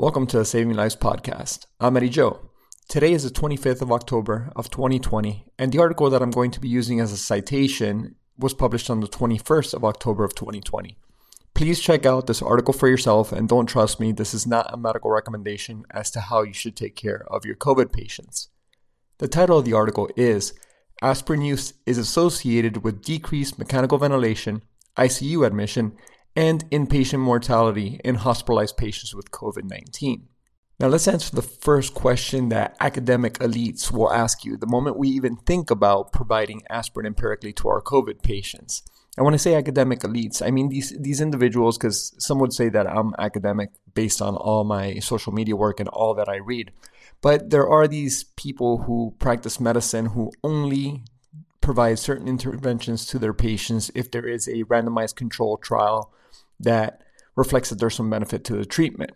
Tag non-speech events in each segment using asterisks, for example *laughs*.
Welcome to the Saving Lives podcast. I'm Eddie Joe. Today is the 25th of October of 2020, and the article that I'm going to be using as a citation was published on the 21st of October of 2020. Please check out this article for yourself and don't trust me, this is not a medical recommendation as to how you should take care of your COVID patients. The title of the article is Aspirin use is associated with decreased mechanical ventilation, ICU admission, and inpatient mortality in hospitalized patients with COVID 19. Now, let's answer the first question that academic elites will ask you the moment we even think about providing aspirin empirically to our COVID patients. And when I say academic elites, I mean these, these individuals, because some would say that I'm academic based on all my social media work and all that I read. But there are these people who practice medicine who only provide certain interventions to their patients if there is a randomized controlled trial that reflects that there's some benefit to the treatment.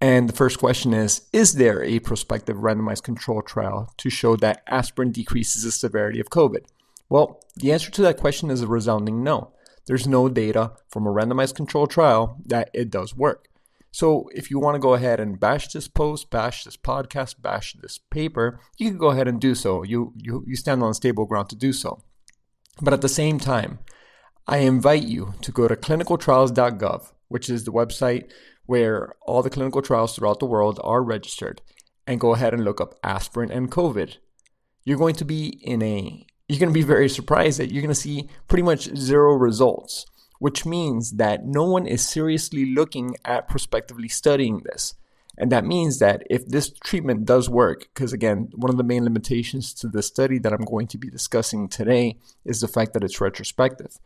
And the first question is Is there a prospective randomized control trial to show that aspirin decreases the severity of COVID? Well, the answer to that question is a resounding no. There's no data from a randomized control trial that it does work. So if you want to go ahead and bash this post, bash this podcast, bash this paper, you can go ahead and do so. You, you, you stand on stable ground to do so. But at the same time, I invite you to go to clinicaltrials.gov, which is the website where all the clinical trials throughout the world are registered, and go ahead and look up aspirin and COVID. You're going to be in a you're going to be very surprised that you're going to see pretty much zero results, which means that no one is seriously looking at prospectively studying this. And that means that if this treatment does work, because again, one of the main limitations to the study that I'm going to be discussing today is the fact that it's retrospective.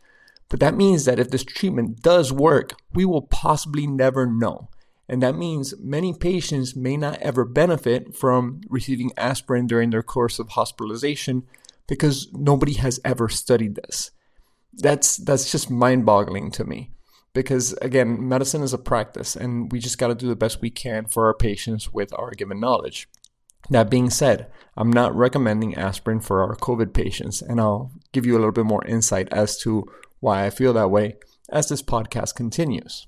But that means that if this treatment does work, we will possibly never know. And that means many patients may not ever benefit from receiving aspirin during their course of hospitalization because nobody has ever studied this. That's that's just mind-boggling to me. Because again, medicine is a practice and we just got to do the best we can for our patients with our given knowledge. That being said, I'm not recommending aspirin for our COVID patients, and I'll give you a little bit more insight as to why I feel that way as this podcast continues.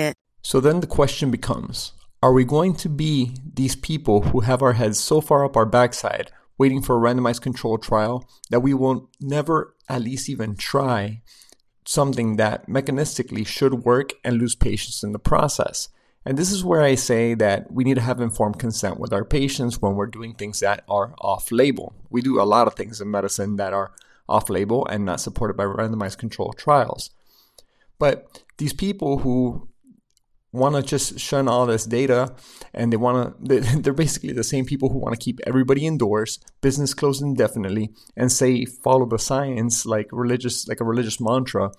So then the question becomes Are we going to be these people who have our heads so far up our backside, waiting for a randomized controlled trial, that we will never at least even try something that mechanistically should work and lose patients in the process? And this is where I say that we need to have informed consent with our patients when we're doing things that are off label. We do a lot of things in medicine that are off label and not supported by randomized controlled trials. But these people who want to just shun all this data and they want *laughs* to they're basically the same people who want to keep everybody indoors business closed indefinitely and say follow the science like religious like a religious mantra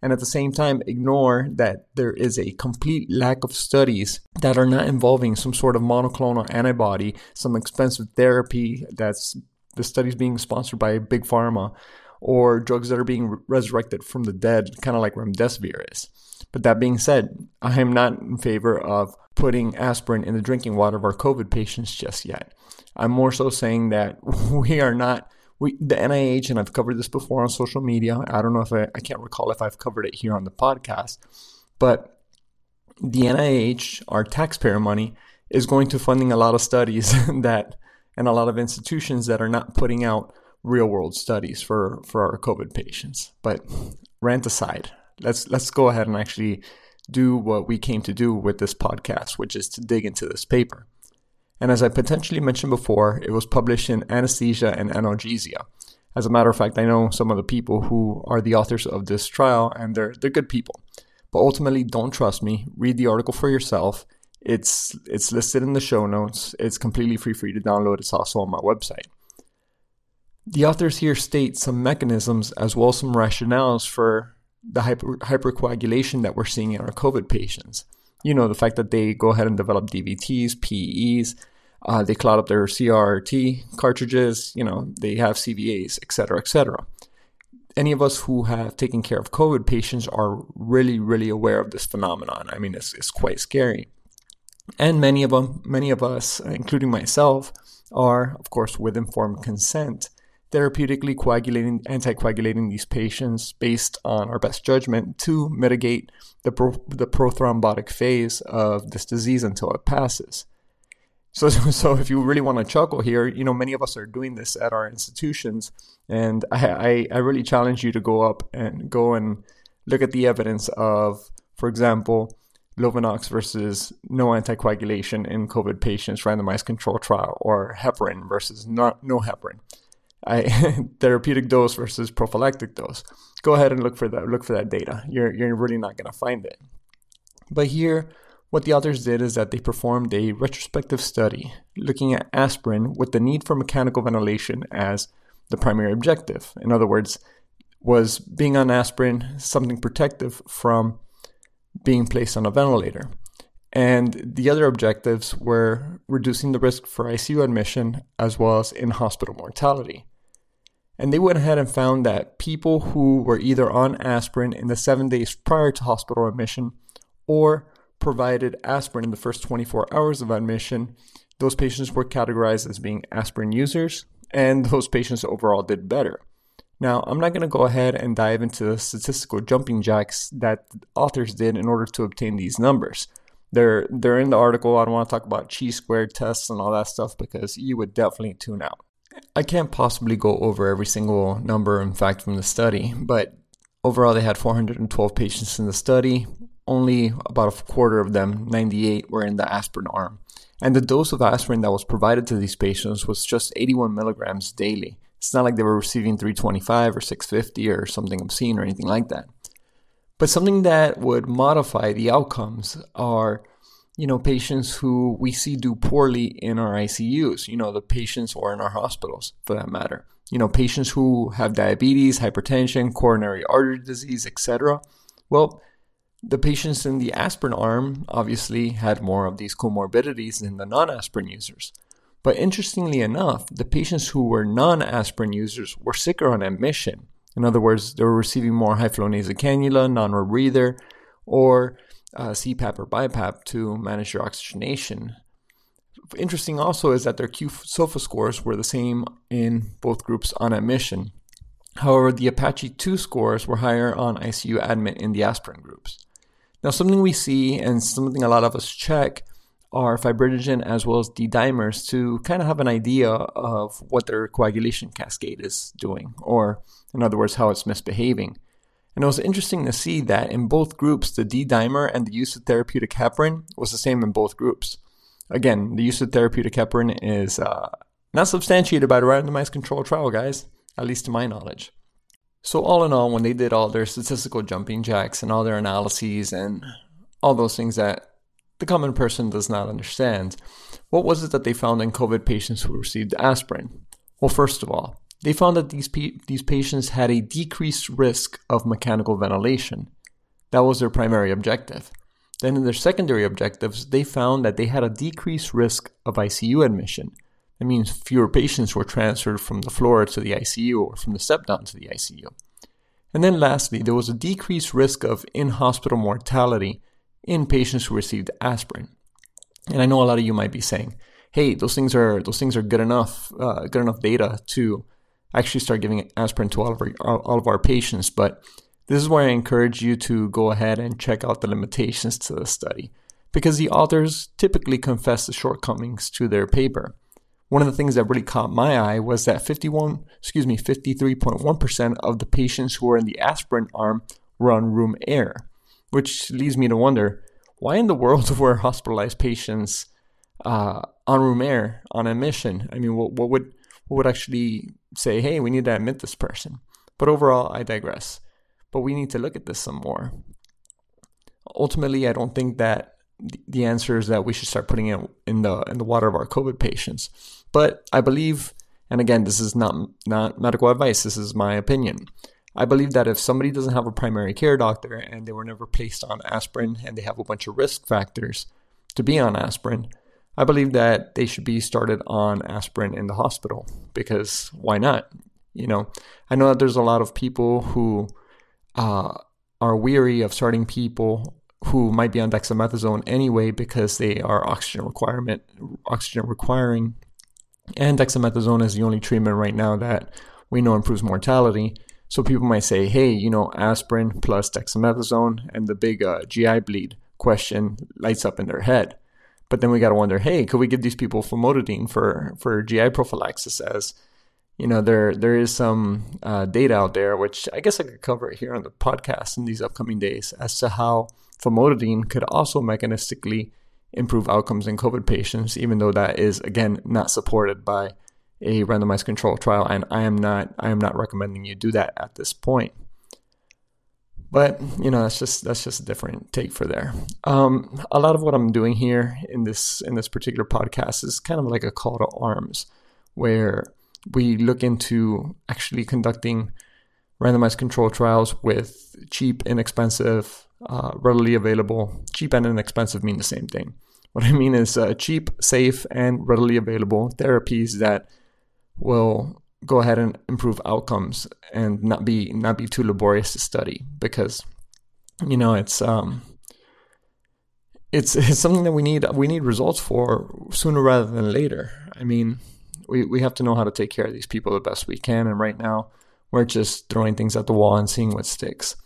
and at the same time ignore that there is a complete lack of studies that are not involving some sort of monoclonal antibody some expensive therapy that's the studies being sponsored by big pharma or drugs that are being resurrected from the dead kind of like remdesivir is but that being said, I am not in favor of putting aspirin in the drinking water of our COVID patients just yet. I'm more so saying that *laughs* we are not. We, the NIH, and I've covered this before on social media. I don't know if I, I can't recall if I've covered it here on the podcast, but the NIH, our taxpayer money, is going to funding a lot of studies *laughs* that and a lot of institutions that are not putting out real world studies for for our COVID patients. But rant aside, let's let's go ahead and actually do what we came to do with this podcast, which is to dig into this paper. And as I potentially mentioned before, it was published in Anesthesia and Analgesia. As a matter of fact, I know some of the people who are the authors of this trial, and they're they're good people. But ultimately, don't trust me. Read the article for yourself. It's it's listed in the show notes. It's completely free for you to download. It's also on my website. The authors here state some mechanisms as well as some rationales for the hyper, hypercoagulation that we're seeing in our COVID patients. You know, the fact that they go ahead and develop DVTs, PEs, uh, they cloud up their CRRT cartridges, you know, they have CVAs, et cetera, et cetera. Any of us who have taken care of COVID patients are really, really aware of this phenomenon. I mean, it's, it's quite scary. And many of them, many of us, including myself, are, of course, with informed consent, therapeutically coagulating, anticoagulating these patients based on our best judgment to mitigate the, pro, the prothrombotic phase of this disease until it passes. So, *laughs* so if you really want to chuckle here, you know, many of us are doing this at our institutions, and I, I, I really challenge you to go up and go and look at the evidence of, for example, Lovenox versus no anticoagulation in COVID patients randomized control trial, or heparin versus not, no heparin. I, *laughs* therapeutic dose versus prophylactic dose. Go ahead and look for that. Look for that data. You're you're really not going to find it. But here, what the authors did is that they performed a retrospective study looking at aspirin with the need for mechanical ventilation as the primary objective. In other words, was being on aspirin something protective from being placed on a ventilator. And the other objectives were reducing the risk for ICU admission as well as in hospital mortality. And they went ahead and found that people who were either on aspirin in the seven days prior to hospital admission or provided aspirin in the first 24 hours of admission, those patients were categorized as being aspirin users, and those patients overall did better. Now, I'm not going to go ahead and dive into the statistical jumping jacks that authors did in order to obtain these numbers. They're they're in the article. I don't want to talk about chi squared tests and all that stuff because you would definitely tune out. I can't possibly go over every single number in fact from the study, but overall they had 412 patients in the study. Only about a quarter of them, 98, were in the aspirin arm. And the dose of aspirin that was provided to these patients was just 81 milligrams daily. It's not like they were receiving 325 or 650 or something obscene or anything like that. But something that would modify the outcomes are, you know, patients who we see do poorly in our ICUs, you know, the patients or in our hospitals for that matter. You know, patients who have diabetes, hypertension, coronary artery disease, etc. Well, the patients in the aspirin arm obviously had more of these comorbidities than the non aspirin users. But interestingly enough, the patients who were non aspirin users were sicker on admission. In other words, they were receiving more high flow nasal cannula, non rebreather, or uh, CPAP or BiPAP to manage their oxygenation. Interesting also is that their QSOFA scores were the same in both groups on admission. However, the Apache 2 scores were higher on ICU admit in the aspirin groups. Now, something we see and something a lot of us check are fibrinogen as well as D-dimers to kind of have an idea of what their coagulation cascade is doing, or in other words, how it's misbehaving. And it was interesting to see that in both groups, the D-dimer and the use of therapeutic heparin was the same in both groups. Again, the use of therapeutic heparin is uh, not substantiated by the randomized control trial, guys, at least to my knowledge. So, all in all, when they did all their statistical jumping jacks and all their analyses and all those things that the common person does not understand. What was it that they found in COVID patients who received aspirin? Well, first of all, they found that these, these patients had a decreased risk of mechanical ventilation. That was their primary objective. Then, in their secondary objectives, they found that they had a decreased risk of ICU admission. That means fewer patients were transferred from the floor to the ICU or from the step down to the ICU. And then, lastly, there was a decreased risk of in hospital mortality in patients who received aspirin. And I know a lot of you might be saying, "Hey, those things are those things are good enough, uh, good enough data to actually start giving aspirin to all of our all of our patients." But this is where I encourage you to go ahead and check out the limitations to the study, because the authors typically confess the shortcomings to their paper. One of the things that really caught my eye was that 51, excuse me, 53.1% of the patients who were in the aspirin arm were on room air which leads me to wonder why in the world *laughs* were hospitalized patients uh, on room air on admission? I mean, what, what would what would actually say, hey, we need to admit this person? But overall, I digress. But we need to look at this some more. Ultimately, I don't think that the answer is that we should start putting it in the in the water of our COVID patients. But I believe, and again, this is not not medical advice. This is my opinion. I believe that if somebody doesn't have a primary care doctor and they were never placed on aspirin and they have a bunch of risk factors to be on aspirin, I believe that they should be started on aspirin in the hospital because why not? You know, I know that there's a lot of people who uh, are weary of starting people who might be on dexamethasone anyway because they are oxygen requirement oxygen requiring and dexamethasone is the only treatment right now that we know improves mortality so people might say hey you know aspirin plus dexamethasone and the big uh, gi bleed question lights up in their head. But then we got to wonder hey could we give these people famotidine for for gi prophylaxis as you know there there is some uh, data out there which i guess i could cover here on the podcast in these upcoming days as to how famotidine could also mechanistically improve outcomes in COVID patients, even though that is again not supported by a randomized control trial, and I am not I am not recommending you do that at this point. But you know that's just that's just a different take for there. Um, a lot of what I'm doing here in this in this particular podcast is kind of like a call to arms, where we look into actually conducting randomized control trials with cheap, inexpensive uh, readily available. Cheap and inexpensive mean the same thing. What I mean is uh, cheap, safe, and readily available therapies that will go ahead and improve outcomes and not be not be too laborious to study because you know it's um it's *laughs* it's something that we need we need results for sooner rather than later. I mean, we we have to know how to take care of these people the best we can and right now we're just throwing things at the wall and seeing what sticks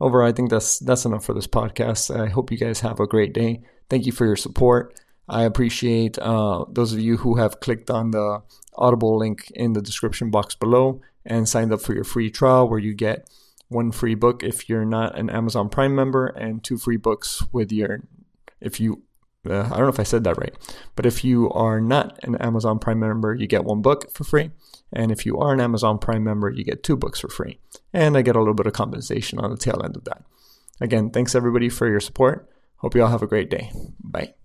over, I think that's that's enough for this podcast. I hope you guys have a great day. Thank you for your support. I appreciate uh, those of you who have clicked on the Audible link in the description box below and signed up for your free trial, where you get one free book if you're not an Amazon Prime member, and two free books with your if you uh, I don't know if I said that right, but if you are not an Amazon Prime member, you get one book for free. And if you are an Amazon Prime member, you get two books for free. And I get a little bit of compensation on the tail end of that. Again, thanks everybody for your support. Hope you all have a great day. Bye.